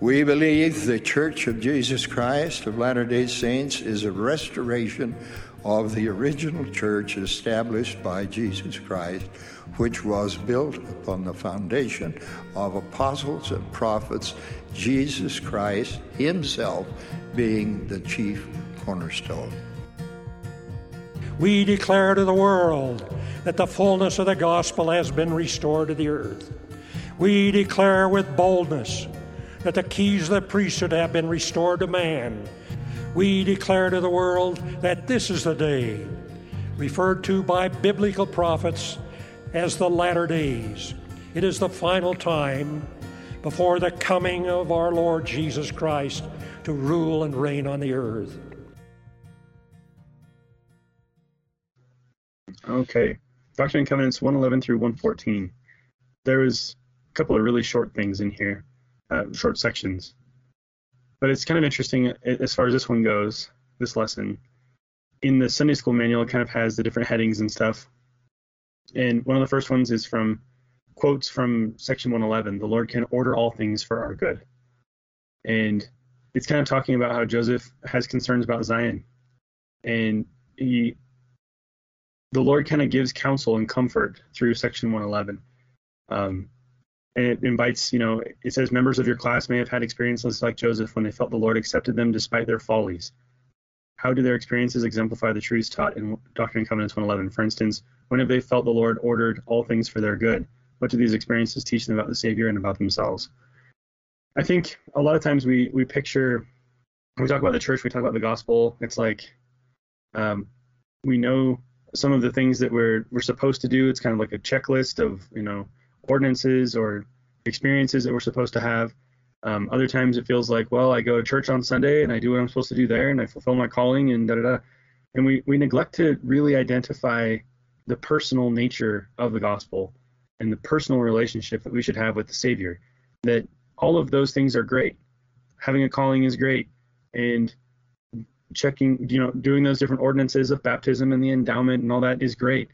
We believe the Church of Jesus Christ of Latter day Saints is a restoration of the original church established by Jesus Christ, which was built upon the foundation of apostles and prophets, Jesus Christ Himself being the chief cornerstone. We declare to the world that the fullness of the gospel has been restored to the earth. We declare with boldness that the keys of the priesthood have been restored to man. We declare to the world that this is the day, referred to by biblical prophets as the latter days. It is the final time before the coming of our Lord Jesus Christ to rule and reign on the earth. Okay. Doctrine and Covenants 111 through 114. There is a couple of really short things in here, uh, short sections. But it's kind of interesting as far as this one goes, this lesson. In the Sunday school manual, it kind of has the different headings and stuff. And one of the first ones is from quotes from section 111 The Lord can order all things for our good. And it's kind of talking about how Joseph has concerns about Zion. And he the Lord kind of gives counsel and comfort through section 111. Um, and it invites, you know, it says members of your class may have had experiences like Joseph when they felt the Lord accepted them despite their follies. How do their experiences exemplify the truths taught in Doctrine and Covenants 111? For instance, when have they felt the Lord ordered all things for their good? What do these experiences teach them about the Savior and about themselves? I think a lot of times we we picture we talk about the church, we talk about the gospel. It's like um, we know some of the things that we're we're supposed to do. It's kind of like a checklist of you know ordinances or experiences that we're supposed to have. Um, other times it feels like, well, I go to church on Sunday and I do what I'm supposed to do there and I fulfill my calling and da da da. And we we neglect to really identify the personal nature of the gospel and the personal relationship that we should have with the Savior. That all of those things are great. Having a calling is great, and checking, you know, doing those different ordinances of baptism and the endowment and all that is great.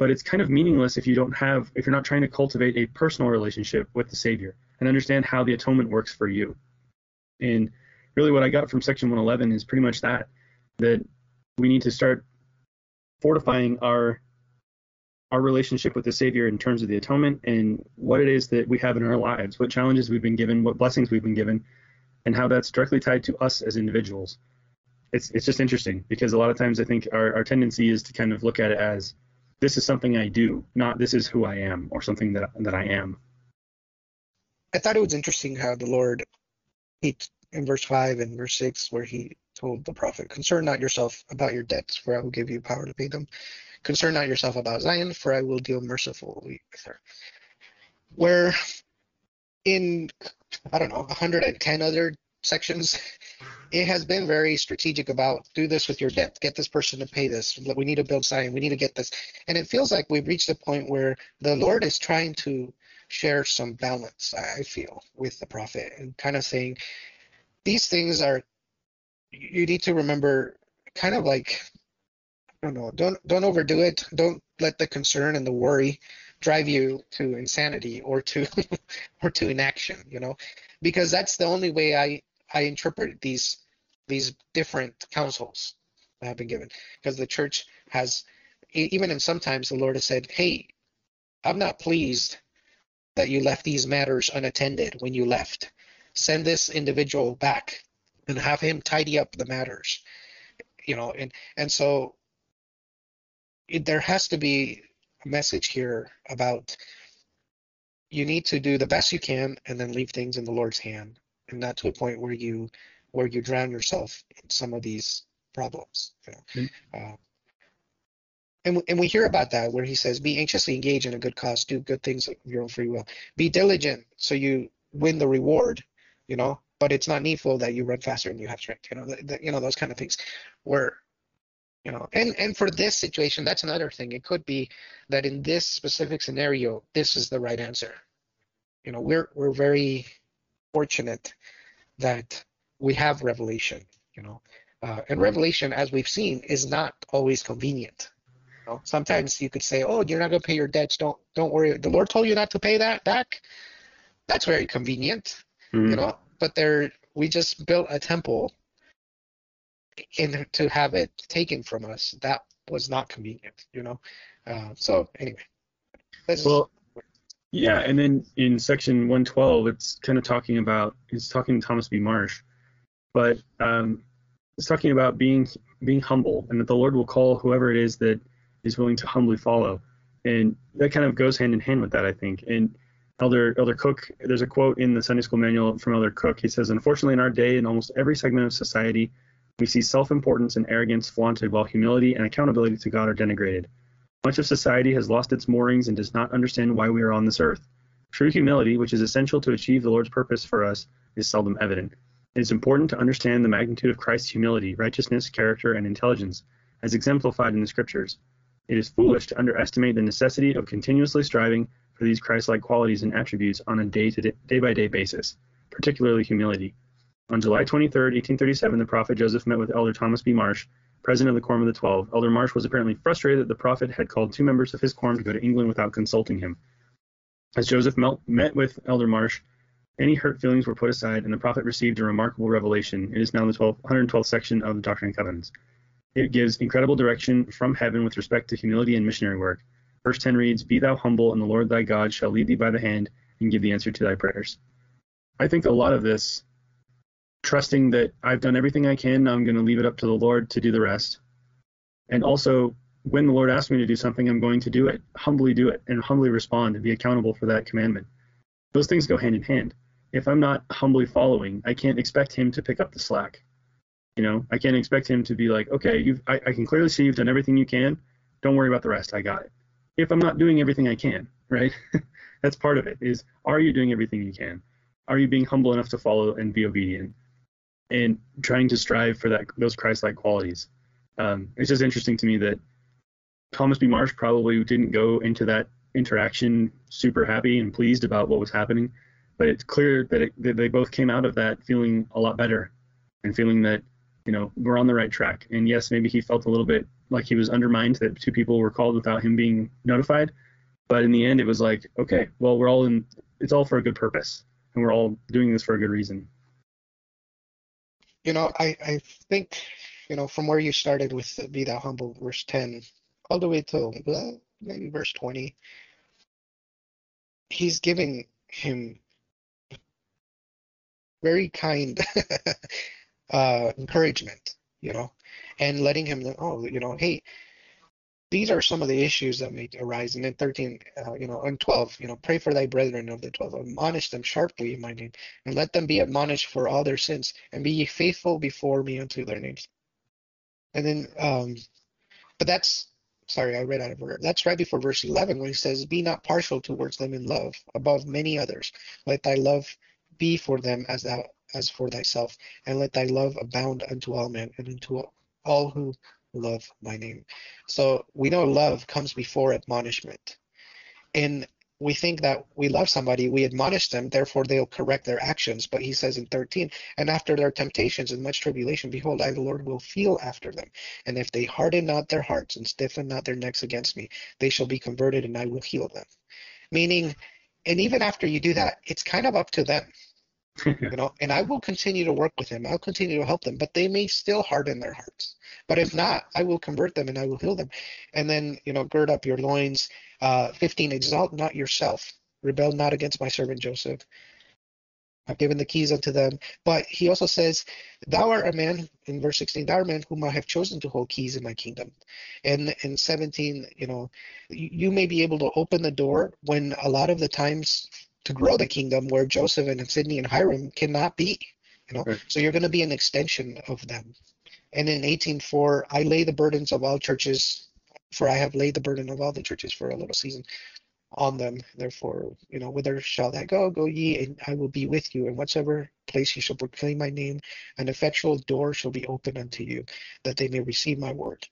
But it's kind of meaningless if you don't have, if you're not trying to cultivate a personal relationship with the Savior and understand how the atonement works for you. And really, what I got from section 111 is pretty much that that we need to start fortifying our our relationship with the Savior in terms of the atonement and what it is that we have in our lives, what challenges we've been given, what blessings we've been given, and how that's directly tied to us as individuals it's it's just interesting because a lot of times I think our, our tendency is to kind of look at it as this is something I do, not this is who I am or something that that I am. I thought it was interesting how the Lord he in verse five and verse six where he told the prophet, Concern not yourself about your debts, for I will give you power to pay them. Concern not yourself about Zion, for I will deal mercifully with her. Where in I don't know, 110 other sections it has been very strategic about do this with your debt, get this person to pay this. We need to build Zion. We need to get this. And it feels like we've reached a point where the Lord is trying to share some balance, I feel, with the prophet and kind of saying these things are you need to remember kind of like I don't know, don't don't overdo it. Don't let the concern and the worry drive you to insanity or to or to inaction, you know, because that's the only way I I interpret these these different counsels that have been given because the church has even in sometimes the Lord has said, "Hey, I'm not pleased that you left these matters unattended when you left. Send this individual back and have him tidy up the matters." You know, and and so it, there has to be a message here about you need to do the best you can and then leave things in the Lord's hand and not to a point where you where you drown yourself in some of these problems. You know? mm-hmm. uh, and, and we hear about that where he says, be anxiously engaged in a good cause, do good things of your own free will. Be diligent so you win the reward, you know, but it's not needful that you run faster and you have strength, you know, the, the, you know, those kind of things where, you know, and, and for this situation, that's another thing. It could be that in this specific scenario, this is the right answer. You know, we're, we're very fortunate that we have revelation, you know. Uh, and revelation, as we've seen, is not always convenient. You know? Sometimes you could say, "Oh, you're not going to pay your debts. Don't don't worry. The Lord told you not to pay that back." That's very convenient, mm-hmm. you know. but they're we just built a temple and to have it taken from us that was not convenient you know uh, so anyway well yeah and then in section 112 it's kind of talking about it's talking to thomas b marsh but um, it's talking about being being humble and that the lord will call whoever it is that is willing to humbly follow and that kind of goes hand in hand with that i think and Elder Elder Cook, there's a quote in the Sunday School manual from Elder Cook. He says, "Unfortunately, in our day, in almost every segment of society, we see self-importance and arrogance flaunted, while humility and accountability to God are denigrated. Much of society has lost its moorings and does not understand why we are on this earth. True humility, which is essential to achieve the Lord's purpose for us, is seldom evident. It is important to understand the magnitude of Christ's humility, righteousness, character, and intelligence, as exemplified in the Scriptures. It is foolish to underestimate the necessity of continuously striving for these Christ-like qualities and attributes on a day-to-day basis, particularly humility. On July 23, 1837, the prophet Joseph met with Elder Thomas B. Marsh, president of the Quorum of the Twelve. Elder Marsh was apparently frustrated that the prophet had called two members of his quorum to go to England without consulting him. As Joseph met with Elder Marsh, any hurt feelings were put aside, and the prophet received a remarkable revelation. It is now the 12, 112th section of the Doctrine and Covenants. It gives incredible direction from heaven with respect to humility and missionary work. Verse 10 reads, Be thou humble, and the Lord thy God shall lead thee by the hand and give the answer to thy prayers. I think a lot of this, trusting that I've done everything I can, I'm going to leave it up to the Lord to do the rest. And also, when the Lord asks me to do something, I'm going to do it, humbly do it, and humbly respond and be accountable for that commandment. Those things go hand in hand. If I'm not humbly following, I can't expect Him to pick up the slack. You know, I can't expect Him to be like, okay, you've, I, I can clearly see you've done everything you can. Don't worry about the rest. I got it if I'm not doing everything I can, right? That's part of it. Is are you doing everything you can? Are you being humble enough to follow and be obedient, and trying to strive for that those Christ-like qualities? Um, it's just interesting to me that Thomas B. Marsh probably didn't go into that interaction super happy and pleased about what was happening, but it's clear that, it, that they both came out of that feeling a lot better and feeling that you know we're on the right track. And yes, maybe he felt a little bit like he was undermined that two people were called without him being notified. But in the end, it was like, okay, well, we're all in. It's all for a good purpose, and we're all doing this for a good reason. You know, I I think, you know, from where you started with "Be Thou Humble," verse ten, all the way to maybe verse twenty, he's giving him very kind uh, encouragement. You know, and letting him know, oh, you know, hey, these are some of the issues that may arise. And then 13, uh, you know, and 12, you know, pray for thy brethren of the 12, admonish them sharply in my name, and let them be admonished for all their sins, and be ye faithful before me unto their names. And then, um, but that's, sorry, I read out of order. That's right before verse 11 when he says, Be not partial towards them in love above many others. Let thy love be for them as thou as for thyself, and let thy love abound unto all men and unto all who love my name. So we know love comes before admonishment. And we think that we love somebody, we admonish them, therefore they'll correct their actions. But he says in 13, and after their temptations and much tribulation, behold, I, the Lord, will feel after them. And if they harden not their hearts and stiffen not their necks against me, they shall be converted and I will heal them. Meaning, and even after you do that, it's kind of up to them you know, and I will continue to work with them. I'll continue to help them, but they may still harden their hearts. But if not, I will convert them and I will heal them. And then, you know, gird up your loins. Uh, 15, exalt not yourself. Rebel not against my servant Joseph. I've given the keys unto them. But he also says, Thou art a man, in verse 16, thou art a man whom I have chosen to hold keys in my kingdom. And in 17, you know, you may be able to open the door when a lot of the times to grow the kingdom where Joseph and Sidney and Hyrum cannot be. You know, right. so you're going to be an extension of them. And in 18:4, I lay the burdens of all churches, for I have laid the burden of all the churches for a little season on them. Therefore, you know, whither shall that go? Go ye, and I will be with you. And whatsoever place ye shall proclaim my name, an effectual door shall be opened unto you, that they may receive my word.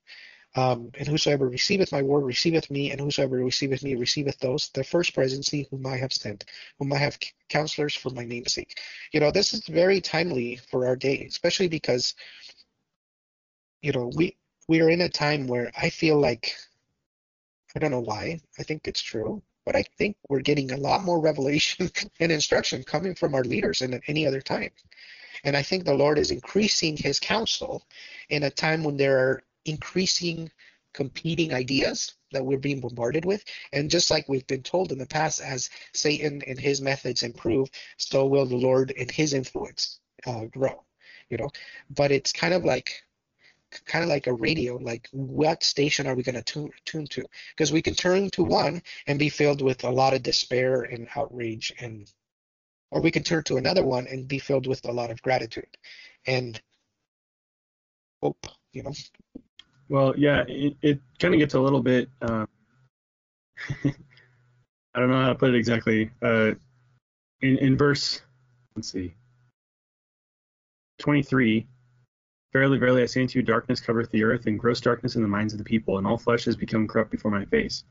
Um, and whosoever receiveth my word receiveth me, and whosoever receiveth me receiveth those the first presidency whom I have sent, whom I have counselors for my name's sake. You know, this is very timely for our day, especially because, you know, we we are in a time where I feel like I don't know why, I think it's true, but I think we're getting a lot more revelation and instruction coming from our leaders than at any other time. And I think the Lord is increasing his counsel in a time when there are increasing competing ideas that we're being bombarded with. And just like we've been told in the past, as Satan and his methods improve, so will the Lord and his influence uh, grow. You know, but it's kind of like kind of like a radio like what station are we going to tune, tune to because we can turn to one and be filled with a lot of despair and outrage and or we can turn to another one and be filled with a lot of gratitude and hope you know well yeah it, it kind of gets a little bit uh, i don't know how to put it exactly uh, in, in verse let's see 23 Verily, verily, I say unto you, darkness covereth the earth, and gross darkness in the minds of the people, and all flesh is become corrupt before my face.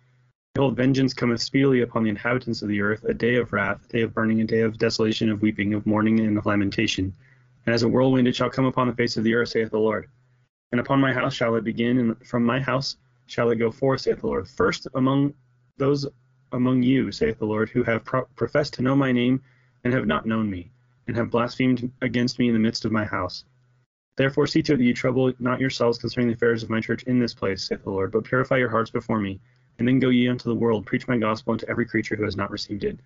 Behold, vengeance cometh speedily upon the inhabitants of the earth, a day of wrath, a day of burning, a day of desolation, of weeping, of mourning, and of lamentation. And as a whirlwind it shall come upon the face of the earth, saith the Lord. And upon my house shall it begin, and from my house shall it go forth, saith the Lord. First among those among you, saith the Lord, who have pro- professed to know my name, and have not known me, and have blasphemed against me in the midst of my house. Therefore see to it that you trouble not yourselves concerning the affairs of my church in this place, saith the Lord, but purify your hearts before me, and then go ye unto the world, preach my gospel unto every creature who has not received it.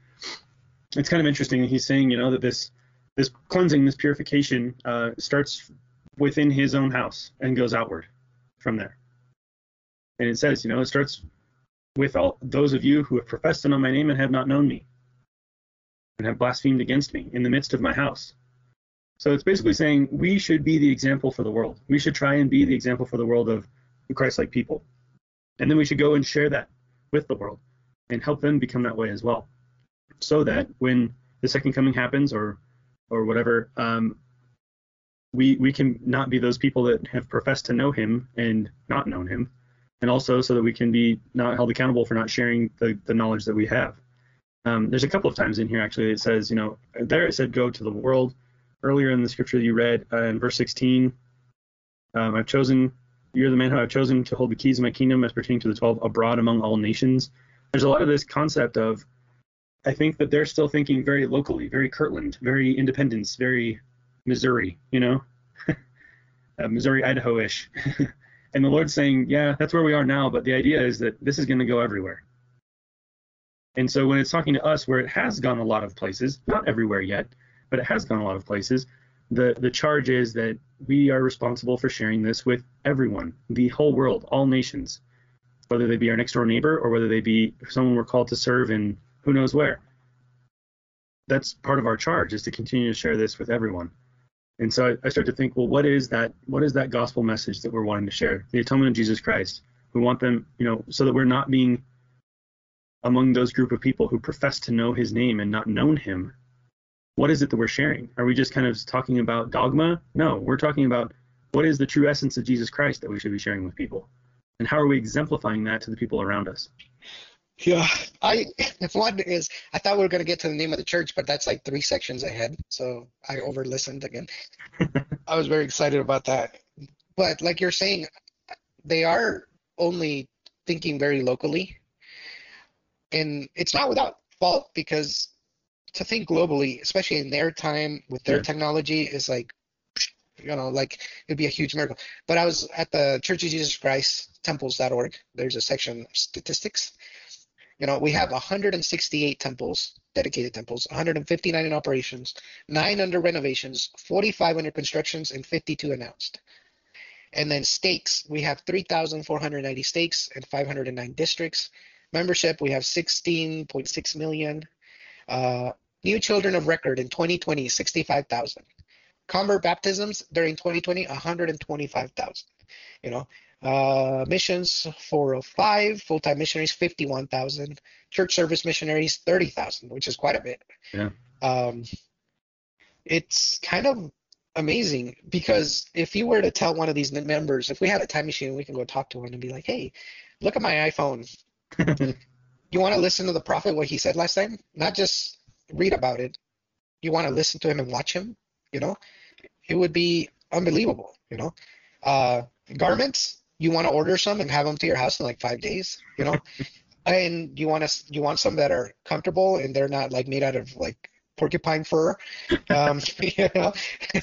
It's kind of interesting. He's saying, you know, that this this cleansing, this purification, uh, starts within his own house and goes outward from there. And it says, you know, it starts with all those of you who have professed to know my name and have not known me, and have blasphemed against me in the midst of my house. So it's basically saying we should be the example for the world. We should try and be the example for the world of Christ-like people, and then we should go and share that with the world and help them become that way as well, so that when the second coming happens or or whatever, um, we we can not be those people that have professed to know Him and not known Him, and also so that we can be not held accountable for not sharing the the knowledge that we have. Um, there's a couple of times in here actually it says, you know, there it said go to the world earlier in the scripture you read uh, in verse 16. Um, I've chosen, you're the man who I've chosen to hold the keys of my kingdom as pertaining to the 12 abroad among all nations. There's a lot of this concept of, I think that they're still thinking very locally, very Kirtland, very Independence, very Missouri, you know, uh, Missouri, Idaho ish. and the Lord's saying, yeah, that's where we are now, but the idea is that this is going to go everywhere. And so when it's talking to us where it has gone a lot of places, not everywhere yet, but it has gone a lot of places. The the charge is that we are responsible for sharing this with everyone, the whole world, all nations, whether they be our next door neighbor or whether they be someone we're called to serve in who knows where. That's part of our charge is to continue to share this with everyone. And so I, I start to think, well, what is that? What is that gospel message that we're wanting to share? The atonement of Jesus Christ. We want them, you know, so that we're not being among those group of people who profess to know His name and not known Him what is it that we're sharing? Are we just kind of talking about dogma? No, we're talking about what is the true essence of Jesus Christ that we should be sharing with people, and how are we exemplifying that to the people around us? Yeah, I if one is I thought we were gonna get to the name of the church, but that's like three sections ahead, so I over listened again. I was very excited about that, but like you're saying, they are only thinking very locally, and it's not without fault because to think globally, especially in their time with their yeah. technology, is like, you know, like it'd be a huge miracle. But I was at the Church of Jesus Christ temples.org. There's a section of statistics. You know, we have 168 temples, dedicated temples, 159 in operations, nine under renovations, 45 under constructions, and 52 announced. And then stakes, we have 3,490 stakes and 509 districts. Membership, we have 16.6 million. Uh, New children of record in 2020, 65,000. Convert baptisms during 2020, 125,000. You know, uh, missions 405, full-time missionaries 51,000, church service missionaries 30,000, which is quite a bit. Yeah. Um, it's kind of amazing because if you were to tell one of these members, if we had a time machine, we can go talk to one and be like, hey, look at my iPhone. you want to listen to the prophet what he said last time? Not just read about it. You want to listen to him and watch him, you know, it would be unbelievable, you know. Uh, garments, you want to order some and have them to your house in like five days, you know. And you want to you want some that are comfortable and they're not like made out of like porcupine fur. Um, you know,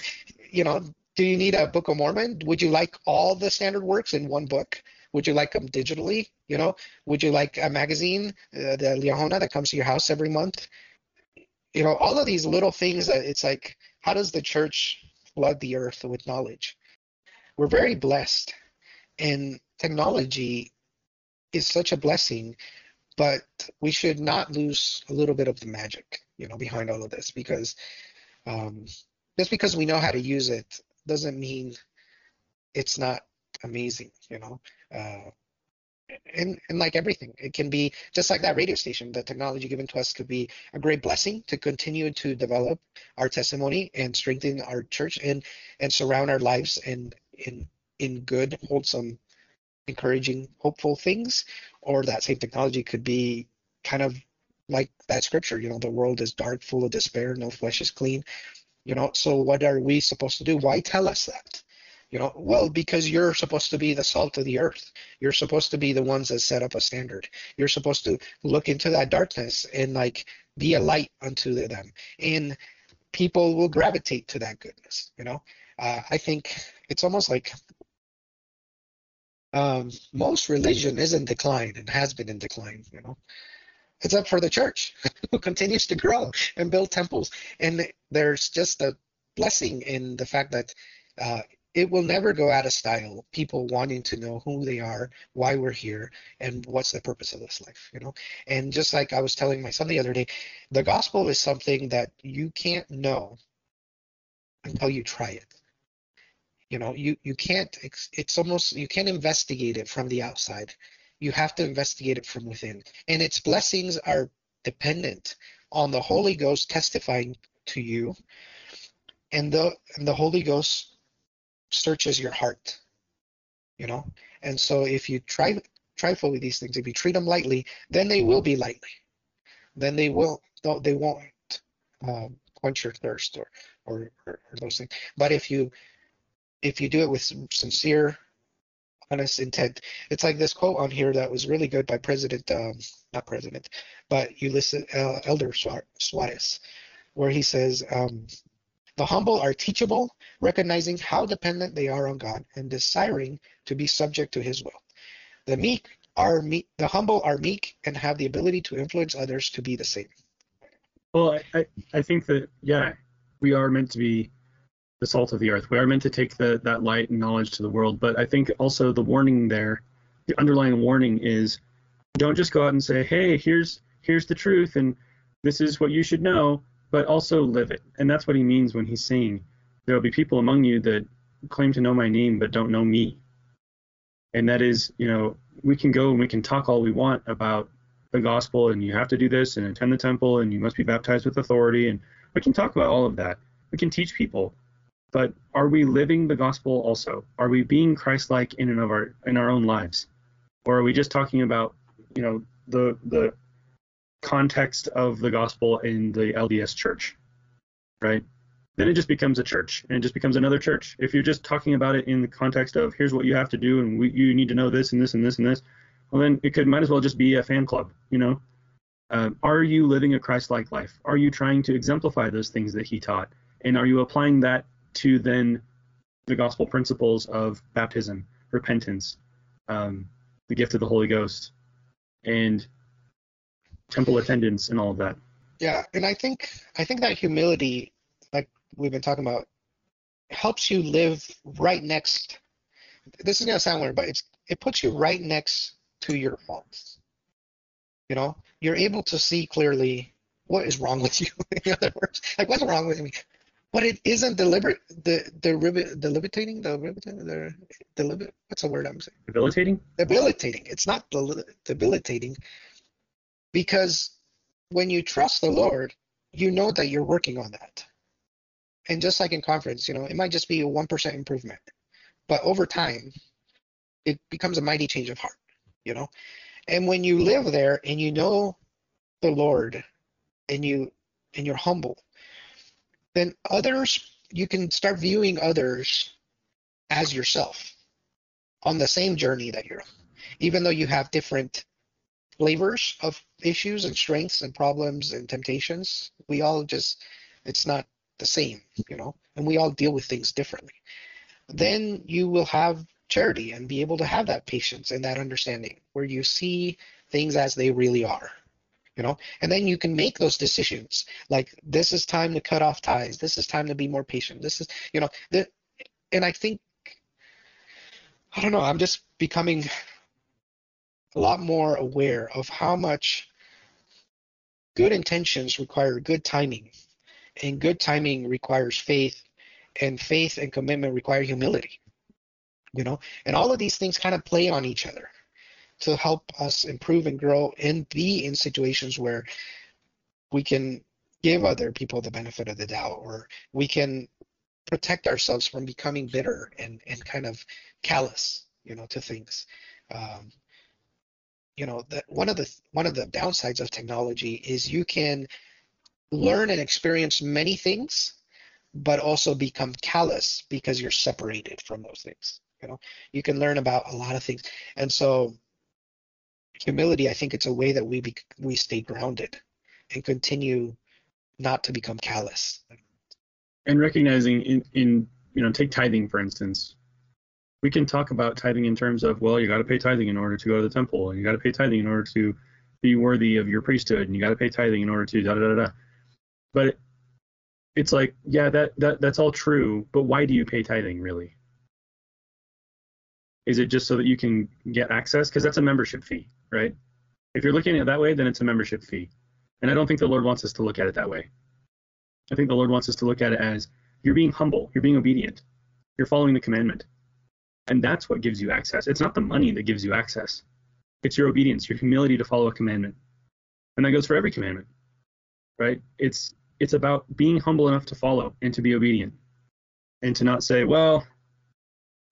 you know. Do you need a Book of Mormon? Would you like all the standard works in one book? Would you like them digitally? You know, would you like a magazine, uh, the Liahona that comes to your house every month? You know, all of these little things that it's like, how does the church flood the earth with knowledge? We're very blessed, and technology is such a blessing, but we should not lose a little bit of the magic, you know, behind all of this because um, just because we know how to use it doesn't mean it's not amazing, you know. Uh, and, and like everything, it can be just like that radio station. The technology given to us could be a great blessing to continue to develop our testimony and strengthen our church and and surround our lives and in in good, wholesome, encouraging, hopeful things. Or that same technology could be kind of like that scripture. You know, the world is dark, full of despair. No flesh is clean. You know, so what are we supposed to do? Why tell us that? You know, well, because you're supposed to be the salt of the earth. You're supposed to be the ones that set up a standard. You're supposed to look into that darkness and like be a light unto them. And people will gravitate to that goodness. You know, uh, I think it's almost like um, most religion is in decline and has been in decline. You know, except for the church, who continues to grow and build temples. And there's just a blessing in the fact that uh, it will never go out of style people wanting to know who they are why we're here and what's the purpose of this life you know and just like i was telling my son the other day the gospel is something that you can't know until you try it you know you you can't it's, almost you can't investigate it from the outside. You have to investigate it from within. And its blessings are dependent on the holy ghost testifying to you. And the and the holy ghost searches your heart you know? And so if you try trifle with these things if you treat them lightly then they will be lightly. Then they will they won't um, quench your thirst or, or, or those things. But if you if you do it with sincere honest intent it's like this quote on here that was really good by president um, not president but listen uh, elder soares where he says um, the humble are teachable, recognizing how dependent they are on God and desiring to be subject to his will. The meek are meek, the humble are meek and have the ability to influence others to be the same. Well, I, I think that, yeah, we are meant to be the salt of the earth. We are meant to take the, that light and knowledge to the world. But I think also the warning there, the underlying warning is don't just go out and say, hey, here's here's the truth and this is what you should know but also live it. And that's what he means when he's saying, There will be people among you that claim to know my name but don't know me. And that is, you know, we can go and we can talk all we want about the gospel and you have to do this and attend the temple and you must be baptized with authority and we can talk about all of that. We can teach people. But are we living the gospel also? Are we being Christ-like in and of our in our own lives? Or are we just talking about, you know, the the context of the gospel in the LDS church, right? Then it just becomes a church and it just becomes another church. If you're just talking about it in the context of here's what you have to do and we, you need to know this and this and this and this, well then it could might as well just be a fan club, you know? Uh, are you living a Christ-like life? Are you trying to exemplify those things that he taught? And are you applying that to then the gospel principles of baptism, repentance, um, the gift of the Holy Ghost, and temple attendance and all of that. Yeah, and I think I think that humility, like we've been talking about, helps you live right next. This is gonna sound weird, but it's it puts you right next to your faults. You know, you're able to see clearly what is wrong with you. In other words, like what's wrong with me? But it isn't deliberate. The the debilitating the the deliberate. What's the word I'm saying? Debilitating. Debilitating. It's not debilitating because when you trust the Lord, you know that you're working on that. And just like in conference, you know, it might just be a 1% improvement. But over time, it becomes a mighty change of heart, you know. And when you live there and you know the Lord and you and you're humble, then others you can start viewing others as yourself on the same journey that you're on. Even though you have different flavors of issues and strengths and problems and temptations. We all just, it's not the same, you know, and we all deal with things differently. Then you will have charity and be able to have that patience and that understanding where you see things as they really are you know? And then you can make those decisions. Like this is time to cut off ties. This is time to be more patient. This is you know the, and i think i don't know i'm just becoming a lot more aware of how much good intentions require good timing. And good timing requires faith and faith and commitment require humility you know? And all of these things kind of play on each other to help us improve and grow and be in situations where we can give other people the benefit of the doubt or we can protect ourselves from becoming bitter and, and kind of callous you know to things. Um, you know that one of the one of the downsides of technology is you can learn and experience many things but also become callous because you're separated from those things you know? You can learn about a lot of things. And so humility, I think it's a way that we be, we stay grounded and continue not to become callous. And recognizing in, in you know take tithing for instance, we can talk about tithing in terms of well you got to pay tithing in order to go to the temple and you got to pay tithing in order to be worthy of your priesthood and you got to pay tithing in order to da da da da. But it's like yeah that that that's all true, but why do you pay tithing really? Is it just so that you can get access? Because that's a membership fee right? If you're looking at it that way, then it's a membership fee. And I don't think the Lord wants us to look at it that way. I think the Lord wants us to look at it as you're being humble, you're being obedient, you're following the commandment. And that's what gives you access. It's not the money that gives you access. It's your obedience, your humility to follow a commandment. And that goes for every commandment. Right? It's it's about being humble enough to follow and to be obedient. And to not say, well,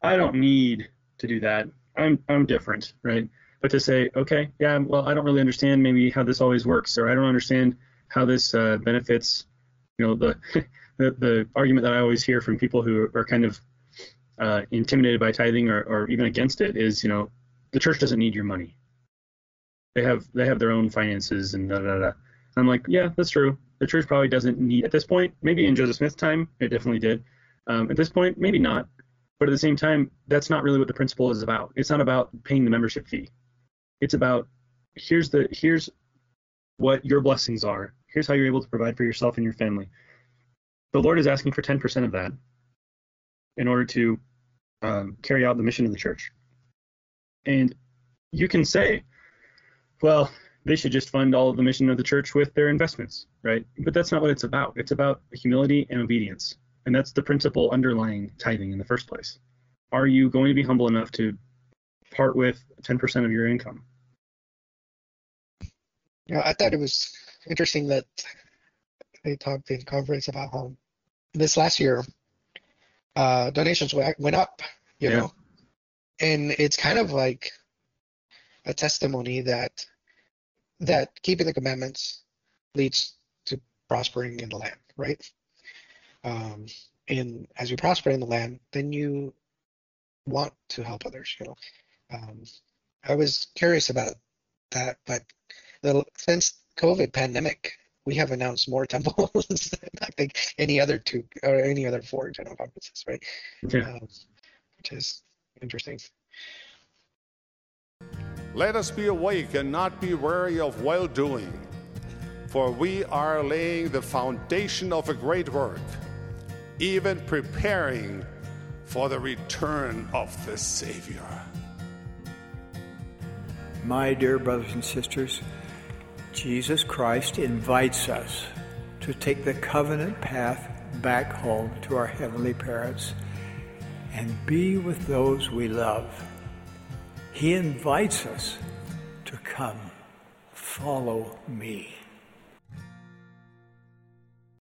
I don't need to do that. I'm I'm different, right? But to say, okay, yeah, well, I don't really understand maybe how this always works, or I don't understand how this uh, benefits, you know, the, the, the argument that I always hear from people who are kind of uh, intimidated by tithing or, or even against it is, you know, the church doesn't need your money. They have they have their own finances and da da da. I'm like, yeah, that's true. The church probably doesn't need at this point. Maybe in Joseph Smith's time, it definitely did. Um, at this point, maybe not. But at the same time, that's not really what the principle is about. It's not about paying the membership fee. It's about here's the here's what your blessings are. Here's how you're able to provide for yourself and your family. The Lord is asking for 10% of that in order to um, carry out the mission of the church. And you can say, well, they should just fund all of the mission of the church with their investments, right? But that's not what it's about. It's about humility and obedience. And that's the principle underlying tithing in the first place. Are you going to be humble enough to part with 10% of your income. Yeah, I thought it was interesting that they talked in conference about how this last year uh, donations went up, you yeah. know, and it's kind of like a testimony that that keeping the commandments leads to prospering in the land, right? Um, and as you prosper in the land, then you want to help others, you know. Um, I was curious about that, but the, since COVID pandemic, we have announced more temples than I think any other two or any other four general conferences, right? Okay. Um, which is interesting. Let us be awake and not be weary of well doing, for we are laying the foundation of a great work, even preparing for the return of the Savior. My dear brothers and sisters, Jesus Christ invites us to take the covenant path back home to our heavenly parents and be with those we love. He invites us to come, follow me.